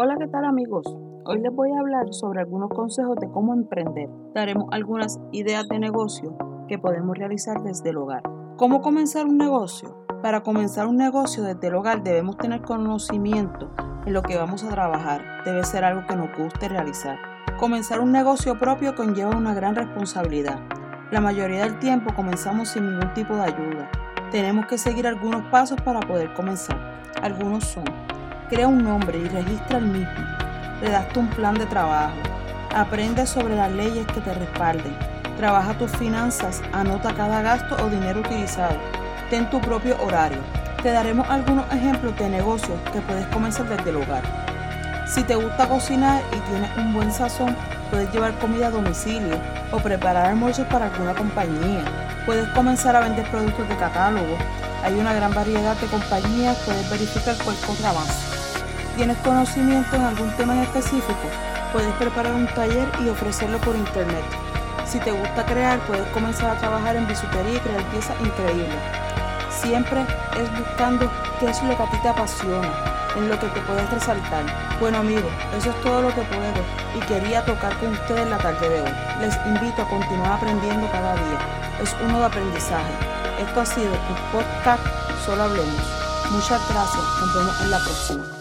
Hola, ¿qué tal amigos? Hoy les voy a hablar sobre algunos consejos de cómo emprender. Daremos algunas ideas de negocio que podemos realizar desde el hogar. ¿Cómo comenzar un negocio? Para comenzar un negocio desde el hogar debemos tener conocimiento en lo que vamos a trabajar. Debe ser algo que nos guste realizar. Comenzar un negocio propio conlleva una gran responsabilidad. La mayoría del tiempo comenzamos sin ningún tipo de ayuda. Tenemos que seguir algunos pasos para poder comenzar. Algunos son Crea un nombre y registra el mismo. Redacta un plan de trabajo. Aprende sobre las leyes que te respalden. Trabaja tus finanzas. Anota cada gasto o dinero utilizado. Ten tu propio horario. Te daremos algunos ejemplos de negocios que puedes comenzar desde el hogar. Si te gusta cocinar y tienes un buen sazón, puedes llevar comida a domicilio o preparar almuerzos para alguna compañía. Puedes comenzar a vender productos de catálogo. Hay una gran variedad de compañías, puedes verificar cuál cobra tienes conocimiento en algún tema en específico, puedes preparar un taller y ofrecerlo por internet. Si te gusta crear, puedes comenzar a trabajar en bisutería y crear piezas increíbles. Siempre es buscando qué es lo que a ti te apasiona, en lo que te puedes resaltar. Bueno amigos, eso es todo lo que puedo y quería tocar con ustedes la tarde de hoy. Les invito a continuar aprendiendo cada día. Es uno de aprendizaje. Esto ha sido un podcast Solo Hablemos. Muchas gracias. Nos vemos en la próxima.